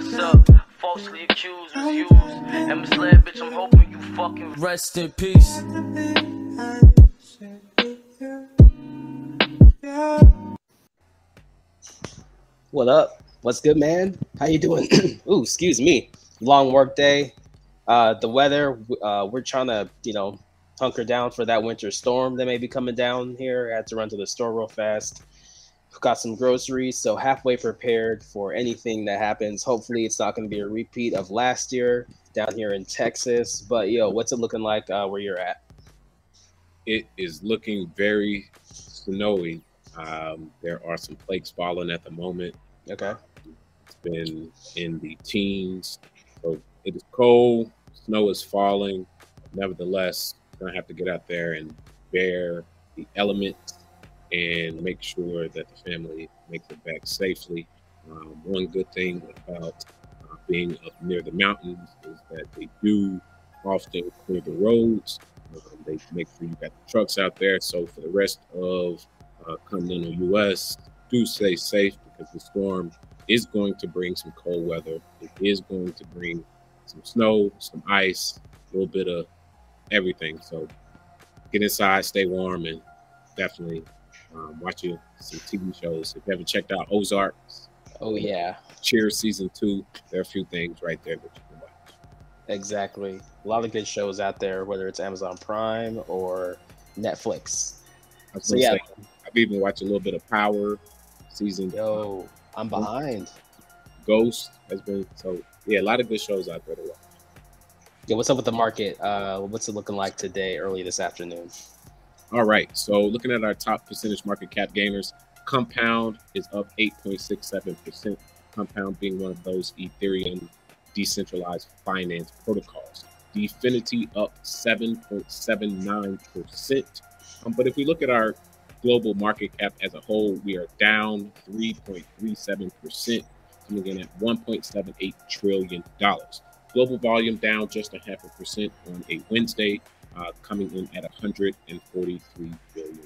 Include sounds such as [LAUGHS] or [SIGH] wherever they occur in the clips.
myself. Falsely accused, was used, and misled, bitch. I'm hoping you fucking rest in peace. What up? What's good, man? How you doing? [CLEARS THROAT] Ooh, excuse me. Long work day. Uh, the weather. Uh, we're trying to, you know, hunker down for that winter storm that may be coming down here. I had to run to the store real fast. Got some groceries, so halfway prepared for anything that happens. Hopefully, it's not going to be a repeat of last year down here in Texas. But yo, what's it looking like uh, where you're at? It is looking very snowy. Um, there are some flakes falling at the moment. Okay. It's been in the teens, so it is cold. Snow is falling. Nevertheless, gonna have to get out there and bear the elements and make sure that the family makes it back safely. Um, one good thing about uh, being up near the mountains is that they do often clear the roads. Um, they make sure you got the trucks out there. So for the rest of uh, continental U.S., do stay safe because the storm is going to bring some cold weather. It is going to bring some snow, some ice, a little bit of everything. So get inside, stay warm, and definitely um, watch you some TV shows. If you haven't checked out Ozark, oh yeah, Cheers season two, there are a few things right there that you can watch. Exactly, a lot of good shows out there, whether it's Amazon Prime or Netflix. So yeah, say, I've even watched a little bit of Power season. Yo, I'm behind. Ghost has been so yeah, a lot of good shows out there to watch. Yeah, what's up with the market? Uh, what's it looking like today, early this afternoon? All right, so looking at our top percentage market cap gainers, Compound is up 8.67%. Compound being one of those Ethereum decentralized finance protocols. DFINITY up 7.79%. Um, but if we look at our global market cap as a whole, we are down 3.37%, coming in at $1.78 trillion. Global volume down just a half a percent on a Wednesday, uh, coming in at $143 billion.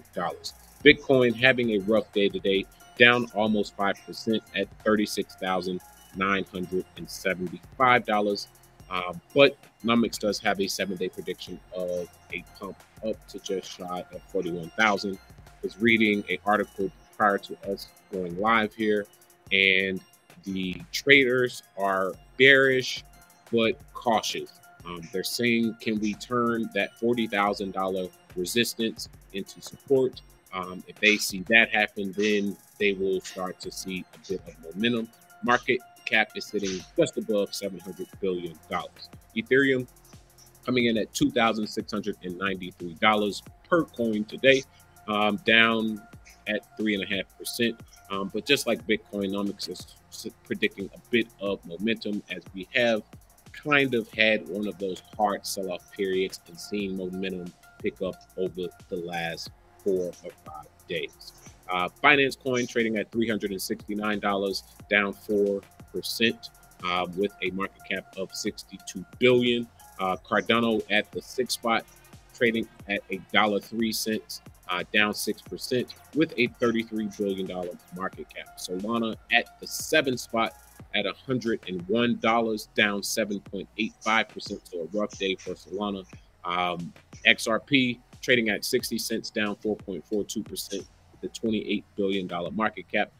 Bitcoin having a rough day today, down almost 5% at $36,975. Uh, but Nomics does have a seven day prediction of a pump up to just shy of 41,000. Was reading an article prior to us going live here, and the traders are bearish but cautious. Um, they're saying, can we turn that $40,000 resistance into support? Um, if they see that happen, then they will start to see a bit of momentum. Market cap is sitting just above $700 billion. Ethereum coming in at $2,693 per coin today, um, down at 3.5%. Um, but just like Bitcoin, Nomics is predicting a bit of momentum as we have kind of had one of those hard sell off periods and seen momentum pick up over the last four or five days. Uh, Binance Coin trading at $369, down 4%, uh, with a market cap of 62 billion. Uh, Cardano at the six spot, trading at a dollar three cents, uh, down 6%, with a $33 billion market cap. Solana at the seven spot, at $101, down 7.85%. So a rough day for Solana. Um, XRP trading at 60 cents, down 4.42%, the $28 billion market cap.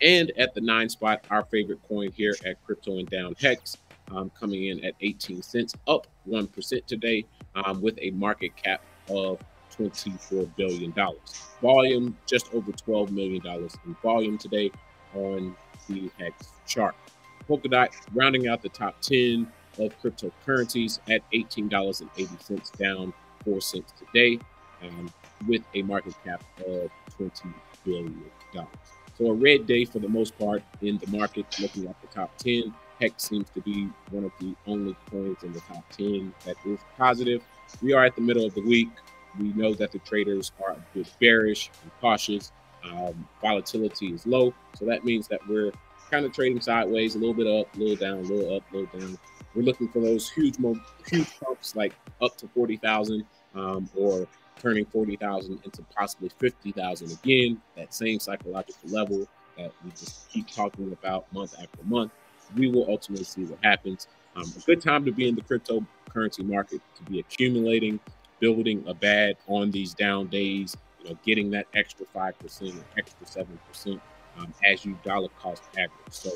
And at the nine spot, our favorite coin here at Crypto and Down Hex, um, coming in at 18 cents, up 1% today, um, with a market cap of $24 billion. Volume just over $12 million in volume today on Hex chart. Polkadot rounding out the top 10 of cryptocurrencies at $18.80, down 4 cents today, um, with a market cap of $20 billion. So a red day for the most part in the market, looking at the top 10. Hex seems to be one of the only coins in the top 10 that is positive. We are at the middle of the week. We know that the traders are a bit bearish and cautious. Um, volatility is low, so that means that we're kind of trading sideways, a little bit up, a little down, a little up, a little down. We're looking for those huge, huge pumps, like up to forty thousand, um, or turning forty thousand into possibly fifty thousand again. That same psychological level that we just keep talking about month after month. we will ultimately see what happens. Um, a good time to be in the cryptocurrency market to be accumulating, building a bad on these down days. You know, getting that extra five percent or extra seven percent um, as you dollar cost average. So,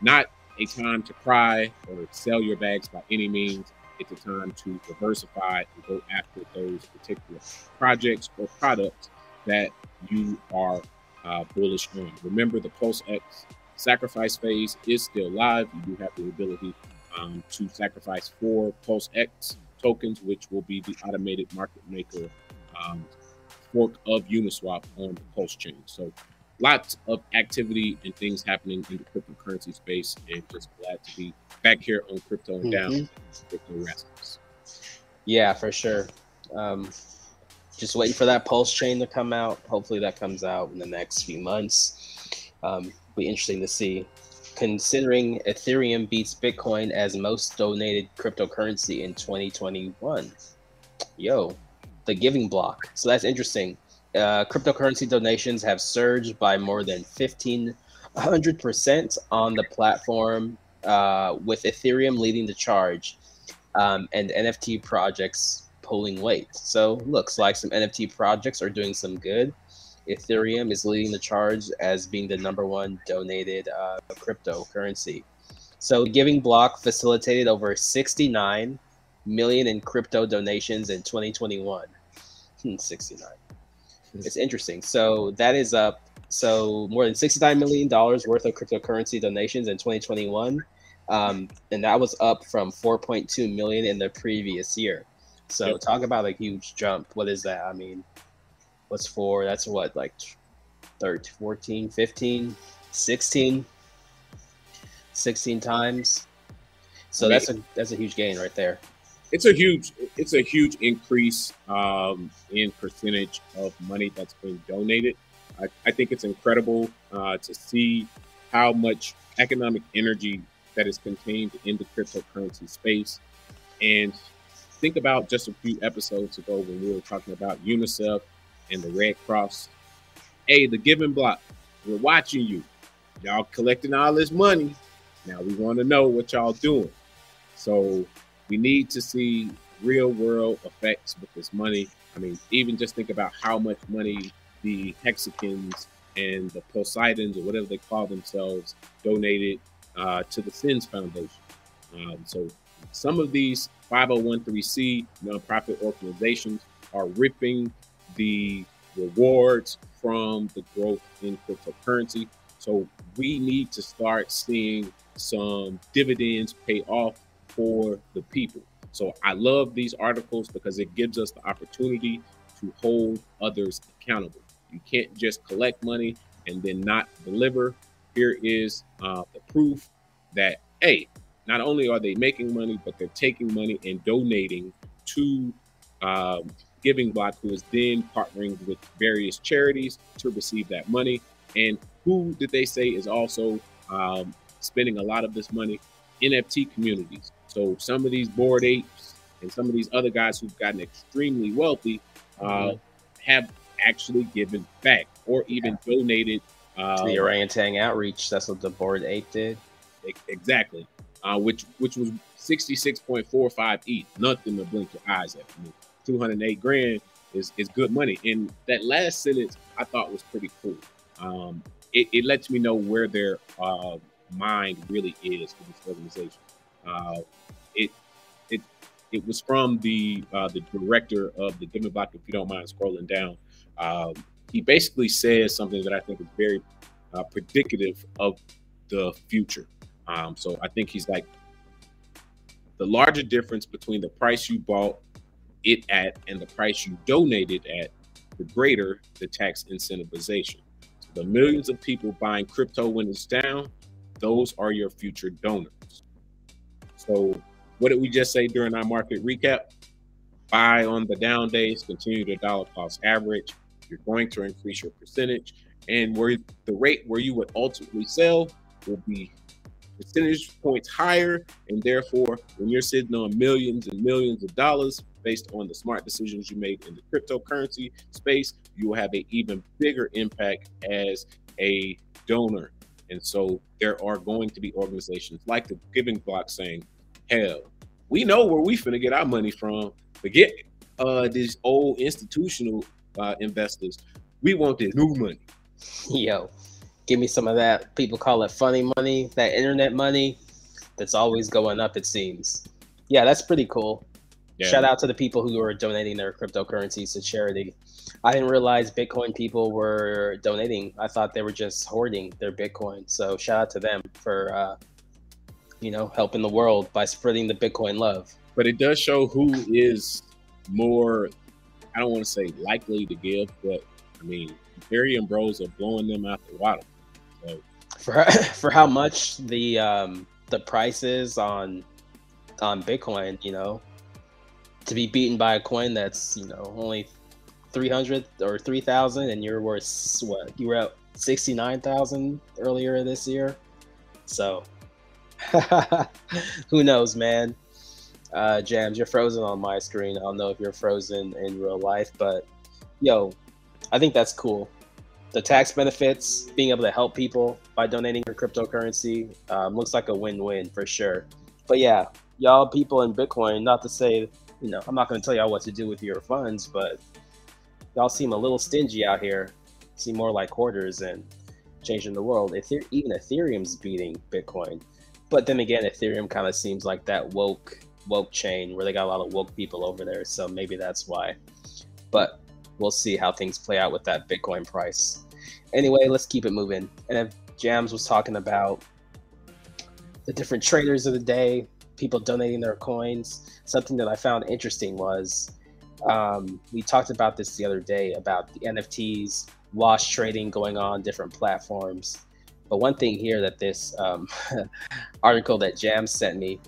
not a time to cry or sell your bags by any means. It's a time to diversify and go after those particular projects or products that you are uh, bullish on. Remember, the PulseX sacrifice phase is still live. You do have the ability um, to sacrifice for Pulse X tokens, which will be the automated market maker um, fork of Uniswap on the PulseChain. So lots of activity and things happening in the cryptocurrency space, and just glad to be back here on Crypto and Down, mm-hmm. Crypto Rascals. Yeah, for sure. Um, just waiting for that PulseChain to come out. Hopefully, that comes out in the next few months. Um, be interesting to see. Considering Ethereum beats Bitcoin as most donated cryptocurrency in 2021. Yo, the giving block. So that's interesting uh, cryptocurrency donations have surged by more than 1500% on the platform, uh, with Ethereum leading the charge um, and NFT projects pulling weight. So, looks like some NFT projects are doing some good. Ethereum is leading the charge as being the number one donated uh, cryptocurrency. So, Giving Block facilitated over 69 million in crypto donations in 2021. Hmm, 69 it's interesting. So that is up. So more than $69 million worth of cryptocurrency donations in 2021. Um, and that was up from 4.2 million in the previous year. So yep. talk about a huge jump. What is that? I mean, what's four? That's what, like 13, 14, 15, 16, 16 times. So that's a that's a huge gain right there it's a huge it's a huge increase um, in percentage of money that's being donated. I, I think it's incredible uh, to see how much economic energy that is contained in the cryptocurrency space. And think about just a few episodes ago when we were talking about UNICEF and the Red Cross. Hey, the Giving Block, we're watching you. Y'all collecting all this money. Now we want to know what y'all doing. So we need to see real world effects with this money. I mean, even just think about how much money the Hexicans and the Poseidons or whatever they call themselves donated uh, to the SENS Foundation. Um, so some of these 501c nonprofit organizations are ripping the rewards from the growth in cryptocurrency. So we need to start seeing some dividends pay off for the people. So I love these articles because it gives us the opportunity to hold others accountable. You can't just collect money and then not deliver. Here is uh, the proof that, hey, not only are they making money, but they're taking money and donating to um, Giving Block, who is then partnering with various charities to receive that money. And who did they say is also um, spending a lot of this money? NFT communities. So some of these bored apes and some of these other guys who've gotten extremely wealthy uh, mm-hmm. have actually given back or even yeah. donated. Uh, the orangutan outreach. That's what the bored ape did. Exactly. Uh, which which was sixty six point four five ETH. Nothing to blink your eyes at. I mean, Two hundred eight grand is is good money. And that last sentence I thought was pretty cool. Um, it, it lets me know where their uh, mind really is for this organization. Uh, it it it was from the uh, the director of the Giving Block. If you don't mind scrolling down, um, he basically says something that I think is very uh, predicative of the future. Um, so I think he's like the larger difference between the price you bought it at and the price you donated at, the greater the tax incentivization. So the millions of people buying crypto when it's down, those are your future donors. So, what did we just say during our market recap? Buy on the down days, continue to dollar cost average. You're going to increase your percentage, and where the rate where you would ultimately sell will be percentage points higher, and therefore, when you're sitting on millions and millions of dollars based on the smart decisions you made in the cryptocurrency space, you will have an even bigger impact as a donor And so there are going to be organizations like the Giving Block saying, hell, we know where we finna get our money from. Forget uh, these old institutional uh, investors. We want this new money. Yo, give me some of that. People call it funny money, that internet money that's always going up, it seems. Yeah, that's pretty cool. Yeah. Shout out to the people who are donating their cryptocurrencies to charity. I didn't realize Bitcoin people were donating. I thought they were just hoarding their Bitcoin. So shout out to them for, uh, you know, helping the world by spreading the Bitcoin love. But it does show who is more, I don't want to say likely to give, but I mean, Ethereum bros are blowing them out the water. So. For [LAUGHS] for how much the um, the prices on on Bitcoin, you know, to be beaten by a coin that's you know only three hundred or three thousand, and you're worth what? You were at sixty nine thousand earlier this year, so [LAUGHS] who knows, man? Uh, Jams, you're frozen on my screen. I don't know if you're frozen in real life, but yo, I think that's cool. The tax benefits, being able to help people by donating your cryptocurrency, um, looks like a win-win for sure. But yeah, y'all people in Bitcoin, not to say, you know, I'm not going to tell y'all what to do with your funds, but y'all seem a little stingy out here. Seem more like hoarders and changing the world. Ether- even Ethereum's beating Bitcoin. But then again, Ethereum kind of seems like that woke woke chain where they got a lot of woke people over there. So maybe that's why. But we'll see how things play out with that Bitcoin price. Anyway, let's keep it moving. And if Jams was talking about the different traders of the day, people donating their coins. Something that I found interesting was um, we talked about this the other day about the NFTs, wash trading going on different platforms. But one thing here that this um, [LAUGHS] article that Jam sent me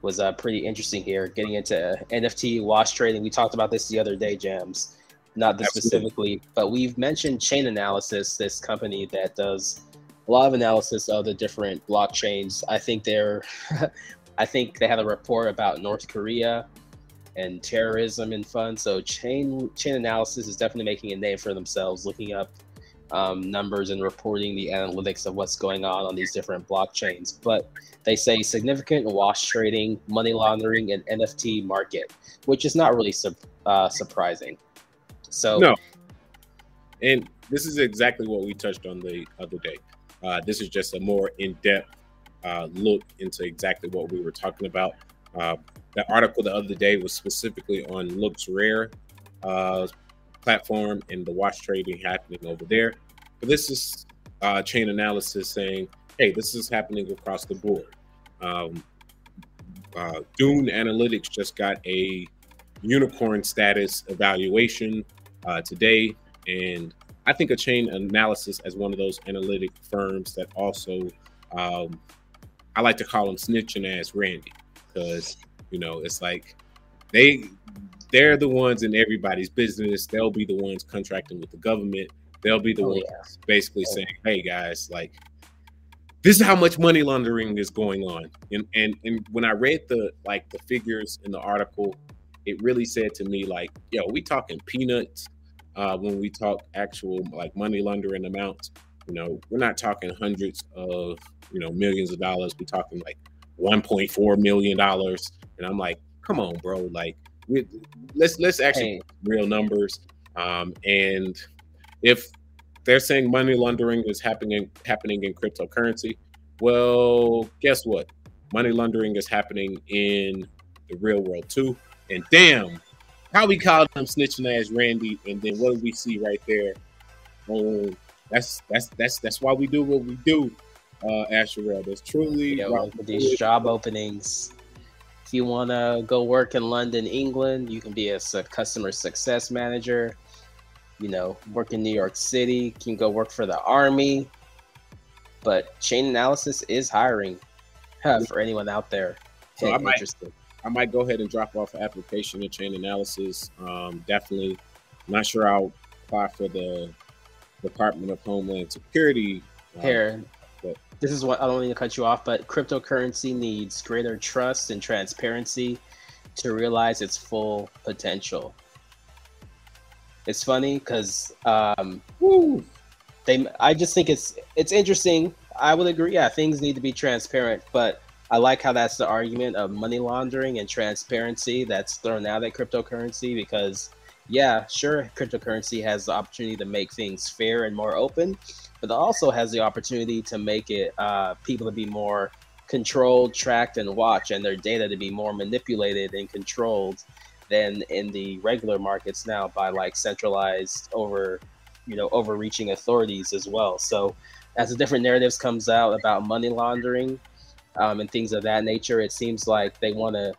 was uh, pretty interesting here, getting into NFT wash trading. We talked about this the other day, Jams not this Absolutely. specifically, but we've mentioned Chainalysis, this company that does a lot of analysis of the different blockchains. I think they're, [LAUGHS] I think they had a report about North Korea and terrorism and fun. So chain Chainalysis is definitely making a name for themselves, looking up um, numbers and reporting the analytics of what's going on on these different blockchains. But they say significant wash trading, money laundering, and NFT market, which is not really su- uh, surprising. So no, and this is exactly what we touched on the other day. Uh, this is just a more in-depth uh, look into exactly what we were talking about. Uh, the article the other day was specifically on LooksRare uh, platform and the watch trading happening over there. But this is uh, Chainalysis saying, "Hey, this is happening across the board." Um, uh, Dune Analytics just got a unicorn status evaluation uh, today. And I think a Chainalysis as one of those analytic firms that also, um, I like to call them snitching ass Randy because, you know, it's like they, they're the ones in everybody's business. They'll be the ones contracting with the government. They'll be the oh, ones yeah. basically oh. saying, "Hey guys, like this is how much money laundering is going on." And and and when I read the like the figures in the article, it really said to me like, "Yo, we talking peanuts uh, when we talk actual like money laundering amounts. You know, we're not talking hundreds of you know millions of dollars. We're talking like 1.4 million dollars, and I'm like, come on, bro, like we, let's let's actually real numbers. Um, and if they're saying money laundering is happening happening in cryptocurrency, well, guess what? Money laundering is happening in the real world too. And damn, how we called him snitching ass Randy, and then what do we see right there? Oh, that's that's that's that's why we do what we do, uh, Asherell. That's truly these job openings. You want to go work in London, England, you can be a customer success manager. You know, work in New York City, can go work for the army. But Chainalysis is hiring [LAUGHS] for anyone out there so I might, interested. I might go ahead and drop off an application to Chainalysis. Um, definitely, not sure I'll apply for the Department of Homeland Security. Um, Here, this is what I don't mean to cut you off, but cryptocurrency needs greater trust and transparency to realize its full potential. It's funny because um, they. I just think it's it's interesting. I would agree. Yeah, things need to be transparent, but I like how that's the argument of money laundering and transparency that's thrown out at cryptocurrency because, yeah, sure, cryptocurrency has the opportunity to make things fair and more open, but also has the opportunity to make it uh, people to be more controlled, tracked, and watched, and their data to be more manipulated and controlled than in the regular markets now by like centralized over, you know, overreaching authorities as well. So, as the different narratives comes out about money laundering um, and things of that nature. It seems like they want to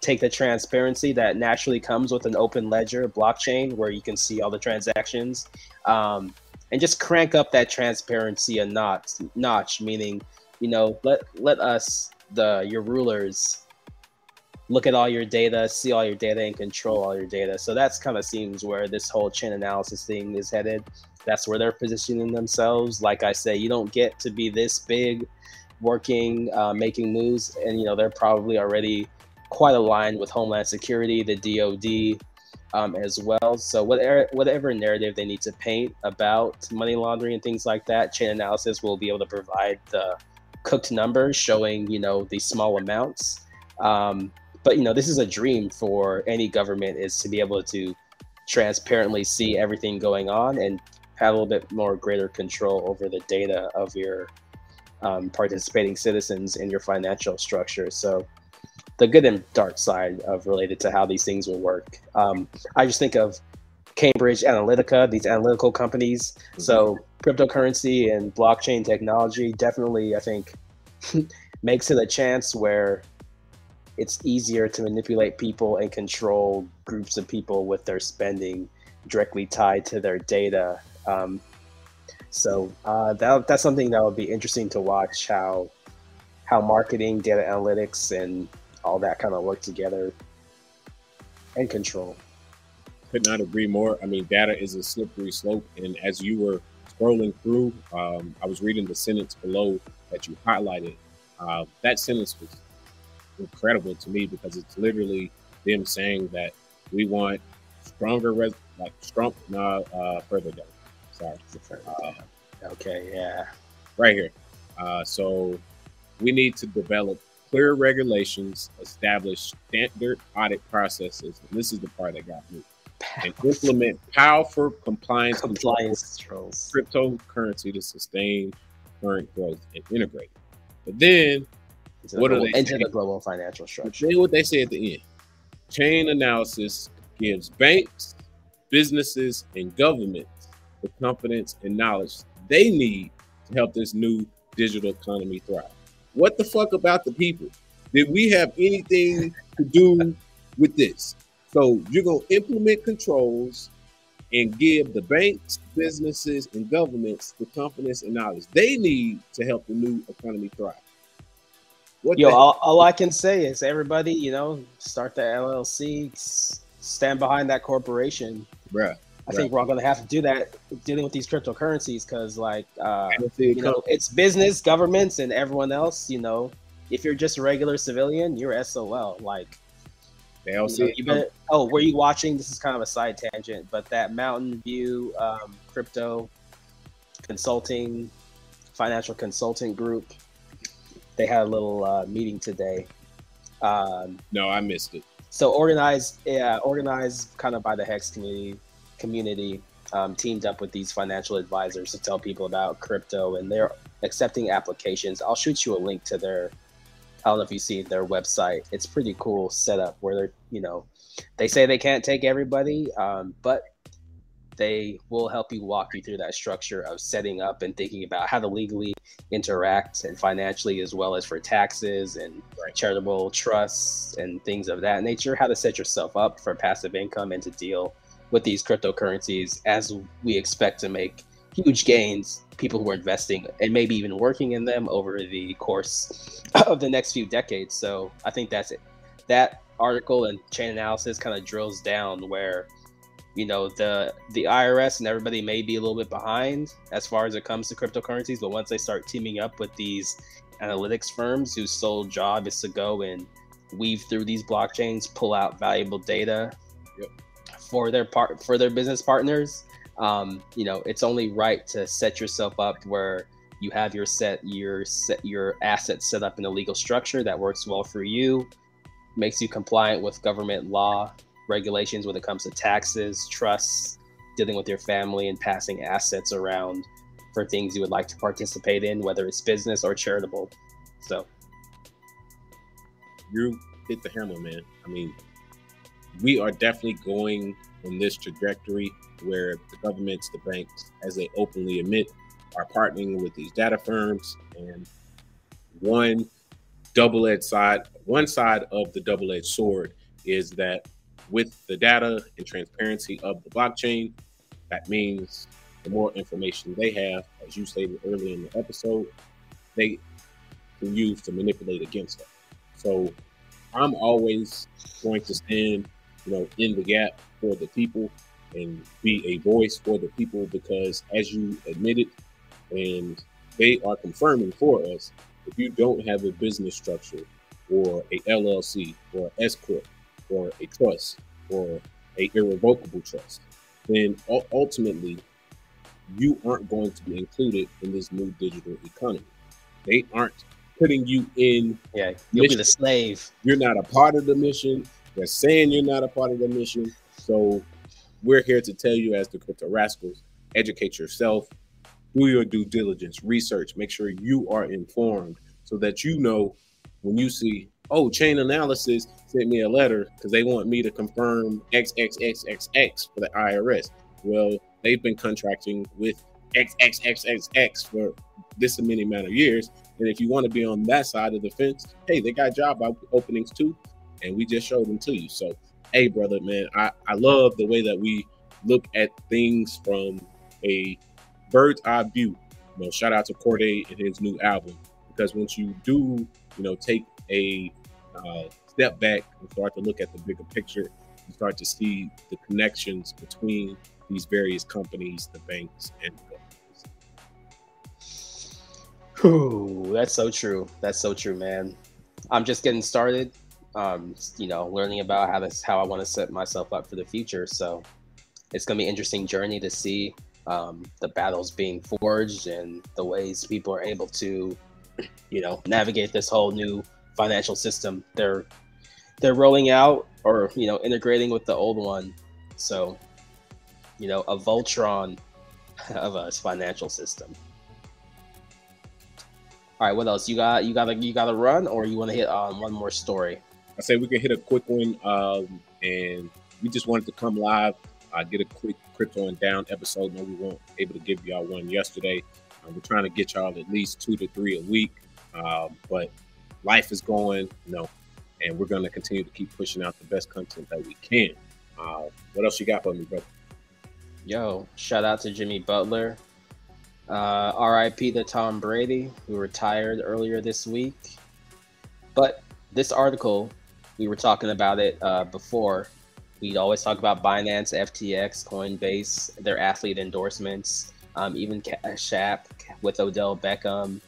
take the transparency that naturally comes with an open ledger blockchain where you can see all the transactions um, and just crank up that transparency a notch, notch meaning you know let let us the your rulers look at all your data see all your data and control all your data. So that's kind of seems where this whole Chainalysis thing is headed. That's where they're positioning themselves. Like i say you don't get to be this big working, uh, making moves, and you know they're probably already quite aligned with Homeland Security, the DoD, um, as well. So whatever whatever narrative they need to paint about money laundering and things like that, Chainalysis will be able to provide the cooked numbers showing you know these small amounts. Um, but you know this is a dream for any government is to be able to transparently see everything going on and have a little bit more greater control over the data of your um, participating citizens in your financial structure. So the good and dark side of related to how these things will work. Um, I just think of Cambridge Analytica, these analytical companies. Mm-hmm. So cryptocurrency and blockchain technology definitely, I think, [LAUGHS] makes it a chance where it's easier to manipulate people and control groups of people with their spending directly tied to their data. Um, so uh, that, that's something that would be interesting to watch how how marketing, data analytics, and all that kind of work together and control. Could not agree more. I mean, data is a slippery slope, and as you were scrolling through, um, I was reading the sentence below that you highlighted. Uh, that sentence was incredible to me because it's literally them saying that we want stronger, res- like strong, uh, uh, further down Sorry. Uh, okay, yeah. Right here. Uh, so we need to develop clear regulations, establish standard audit processes. And this is the part that got me. And [LAUGHS] implement powerful compliance, compliance controls, cryptocurrency to sustain current growth and integrate. But then, into what the global, do they into the global financial structure? Then what they say at the end: Chainalysis gives banks, businesses, and governments the confidence and knowledge they need to help this new digital economy thrive. What the fuck about the people? Did we have anything to do with this? So you're going to implement controls and give the banks, businesses, and governments the confidence and knowledge they need to help the new economy thrive. What Yo, all, all, I can say is everybody, you know, start the LLC, stand behind that corporation. Bruh. I right. think we're all going to have to do that dealing with these cryptocurrencies because, like, uh, you know, it's business, governments, and everyone else. You know, if you're just a regular civilian, you're SOL. Like, they all see. You know, oh, were you watching? This is kind of a side tangent, but that Mountain View um, crypto consulting, financial consulting group, they had a little uh, meeting today. Um, no, I missed it. So organized, yeah, organized kind of by the Hex community community um, teamed up with these financial advisors to tell people about crypto and they're accepting applications. I'll shoot you a link to their, I don't know if you see their website. It's pretty cool setup where they're, you know, they say they can't take everybody, um, but they will help you walk you through that structure of setting up and thinking about how to legally interact and financially as well as for taxes and right. charitable trusts and things of that nature how to set yourself up for passive income and to deal with these cryptocurrencies as we expect to make huge gains people who are investing and maybe even working in them over the course [LAUGHS] of the next few decades. So i think that's it. That article and Chainalysis kind of drills down where you know the the irs and everybody may be a little bit behind as far as it comes to cryptocurrencies but once they start teaming up with these analytics firms whose sole job is to go and weave through these blockchains pull out valuable data for their part for their business partners um, you know it's only right to set yourself up where you have your set your set your assets set up in a legal structure that works well for you, makes you compliant with government law regulations when it comes to taxes, trusts, dealing with your family, and passing assets around for things you would like to participate in, whether it's business or charitable. So you hit the hammer, man. I mean, we are definitely going on this trajectory where the governments, the banks, as they openly admit, are partnering with these data firms. And one double-edged side, one side of the double-edged sword is that with the data and transparency of the blockchain, that means the more information they have, as you stated earlier in the episode, they can use to manipulate against us. So I'm always going to stand, you know, in the gap for the people and be a voice for the people because as you admitted, and they are confirming for us, if you don't have a business structure or a LLC or S corp or a trust or a irrevocable trust, then ultimately you aren't going to be included in this new digital economy. They aren't putting you in. Yeah, you'll mission. be the slave. You're not a part of the mission. They're saying you're not a part of the mission. So we're here to tell you, as the crypto rascals, educate yourself, do your due diligence, research, make sure you are informed so that you know when you see, oh, Chainalysis sent me a letter because they want me to confirm XXXXX for the IRS. Well, they've been contracting with XXXXX for this many amount of years. And if you want to be on that side of the fence, hey, they got job openings too. And we just showed them to you. So, hey, brother, man, I, I love the way that we look at things from a bird's eye view. You know, shout out to Cordae and his new album. Because once you do, you know, take a uh, step back and start to look at the bigger picture, you start to see the connections between these various companies, the banks, and Ooh, that's so true. That's so true, man. I'm just getting started. Um, you know, learning about how this how I want to set myself up for the future. So it's gonna be an interesting journey to see um, the battles being forged and the ways people are able to, you know, navigate this whole new financial system. They're they're rolling out or you know integrating with the old one. So, you know, a Voltron [LAUGHS] of a financial system. All right, what else? You got you got to you got to run, or you want to hit on um, one more story? I say we can hit a quick one, um, and we just wanted to come live, uh, get a quick crypto and down episode. No, we weren't able to give y'all one yesterday. Uh, we're trying to get y'all at least two to three a week, um, but life is going, you know, and we're going to continue to keep pushing out the best content that we can. Uh, what else you got for me, brother? Yo, shout out to Jimmy Butler. Uh, RIP to Tom Brady, who retired earlier this week. But this article, we were talking about it uh, before. We'd always talk about Binance, FTX, Coinbase, their athlete endorsements, um, even Cash App with Odell Beckham,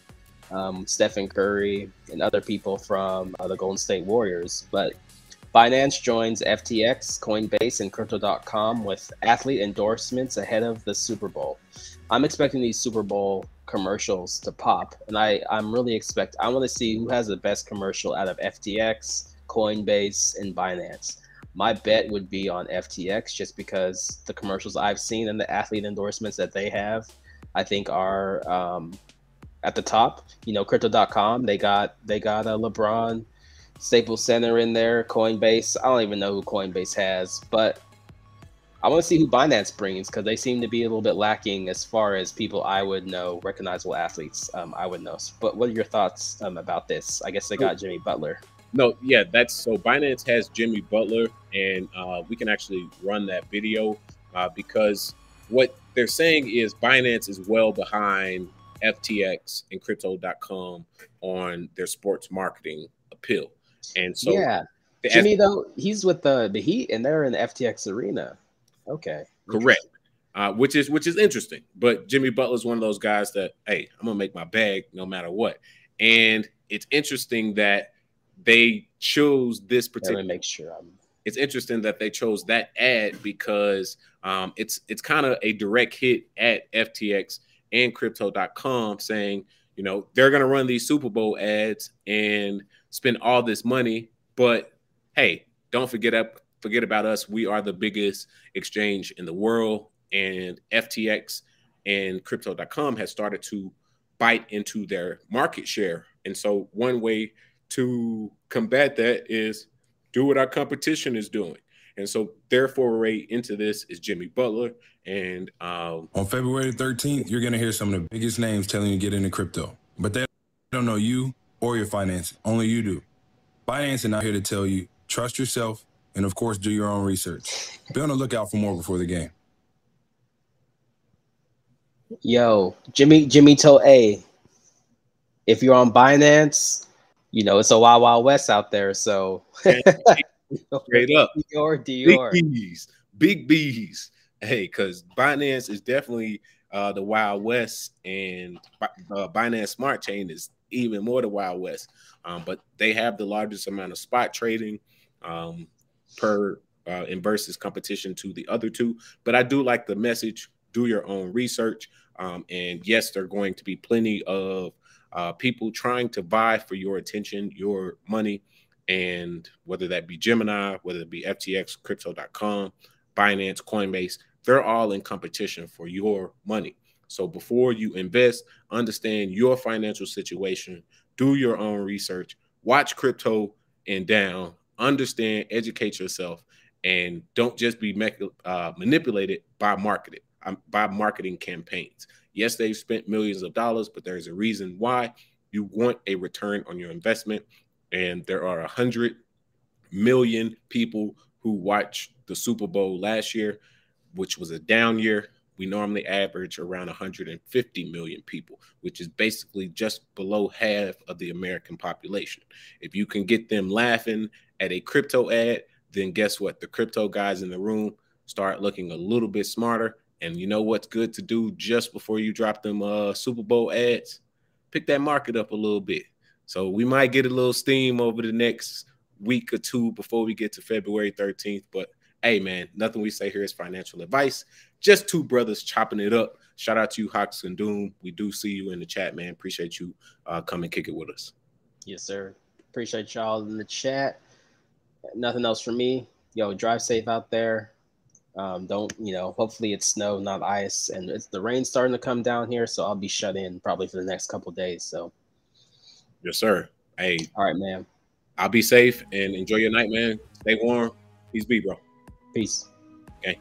um, Stephen Curry, and other people from uh, the Golden State Warriors. But Binance joins FTX, Coinbase, and Crypto.com with athlete endorsements ahead of the Super Bowl. I'm expecting these Super Bowl commercials to pop, and I I'm really expect I want to see who has the best commercial out of FTX, Coinbase, and Binance. My bet would be on FTX just because the commercials I've seen and the athlete endorsements that they have, I think are um, at the top. You know, Crypto.com they got they got a LeBron Staples Center in there, Coinbase. I don't even know who Coinbase has, but I want to see who Binance brings because they seem to be a little bit lacking as far as people I would know, recognizable athletes um, I would know. But what are your thoughts um, about this? I guess they got Jimmy Butler. No, yeah, that's so Binance has Jimmy Butler, and uh, we can actually run that video uh, because what they're saying is Binance is well behind FTX and Crypto.com on their sports marketing appeal, and so yeah, Jimmy though he's with the the Heat and they're in the FTX arena. Okay. Correct. Uh, which is which is interesting. But Jimmy Butler's one of those guys that, hey, I'm gonna make my bag no matter what. And it's interesting that they chose this particular. make sure I'm. It's interesting that they chose that ad because um, it's it's kind of a direct hit at FTX and crypto.com saying, you know, they're going to run these Super Bowl ads and spend all this money, but hey, don't forget up forget about us. We are the biggest exchange in the world and FTX and crypto.com has started to bite into their market share. And so one way to combat that is do what our competition is doing. And so their foray into this is Jimmy Butler. And um, on February 13th, you're going to hear some of the biggest names telling you to get into crypto, but they don't know you or your finances. Only you do. Binance is not here to tell you trust yourself and of course do your own research. Be on the lookout for more before the game. Yo, Jimmy Jimmy told A, if you're on Binance, you know it's a wild wild west out there. So [LAUGHS] straight up, [LAUGHS] Dior, Dior. big bees, big bees. Hey, because Binance is definitely uh, the wild west, and uh, Binance Smart Chain is even more the wild west. Um, but they have the largest amount of spot trading um, per uh, in versus competition to the other two. But I do like the message. Do your own research. Um, and yes, there are going to be plenty of uh, people trying to vie for your attention, your money, and whether that be Gemini, whether it be FTX, Crypto.com, Binance, Coinbase, they're all in competition for your money. So before you invest, understand your financial situation, do your own research, watch crypto and down, understand, educate yourself, and don't just be uh, manipulated by marketing um, by marketing campaigns. Yes, they've spent millions of dollars, but there's a reason why you want a return on your investment. And there are a hundred million people who watched the Super Bowl last year, which was a down year. We normally average around 150 million people, which is basically just below half of the American population. If you can get them laughing at a crypto ad, then guess what? The crypto guys in the room start looking a little bit smarter and you know what's good to do just before you drop them uh, Super Bowl ads? Pick that market up a little bit. So we might get a little steam over the next week or two before we get to February 13th. But hey, man, nothing we say here is financial advice. Just two brothers chopping it up. Shout out to you, Hawks and Doom. We do see you in the chat, man. Appreciate you uh, coming kick it with us. Yes, sir. Appreciate y'all in the chat. Nothing else from me. Yo, drive safe out there. Um, don't you know? Hopefully it's snow, not ice, and it's the rain starting to come down here, so I'll be shut in probably for the next couple days. So, yes, sir. Hey, all right, man. I'll be safe and enjoy your night, man. Stay warm. Peace be, bro. Peace. Okay.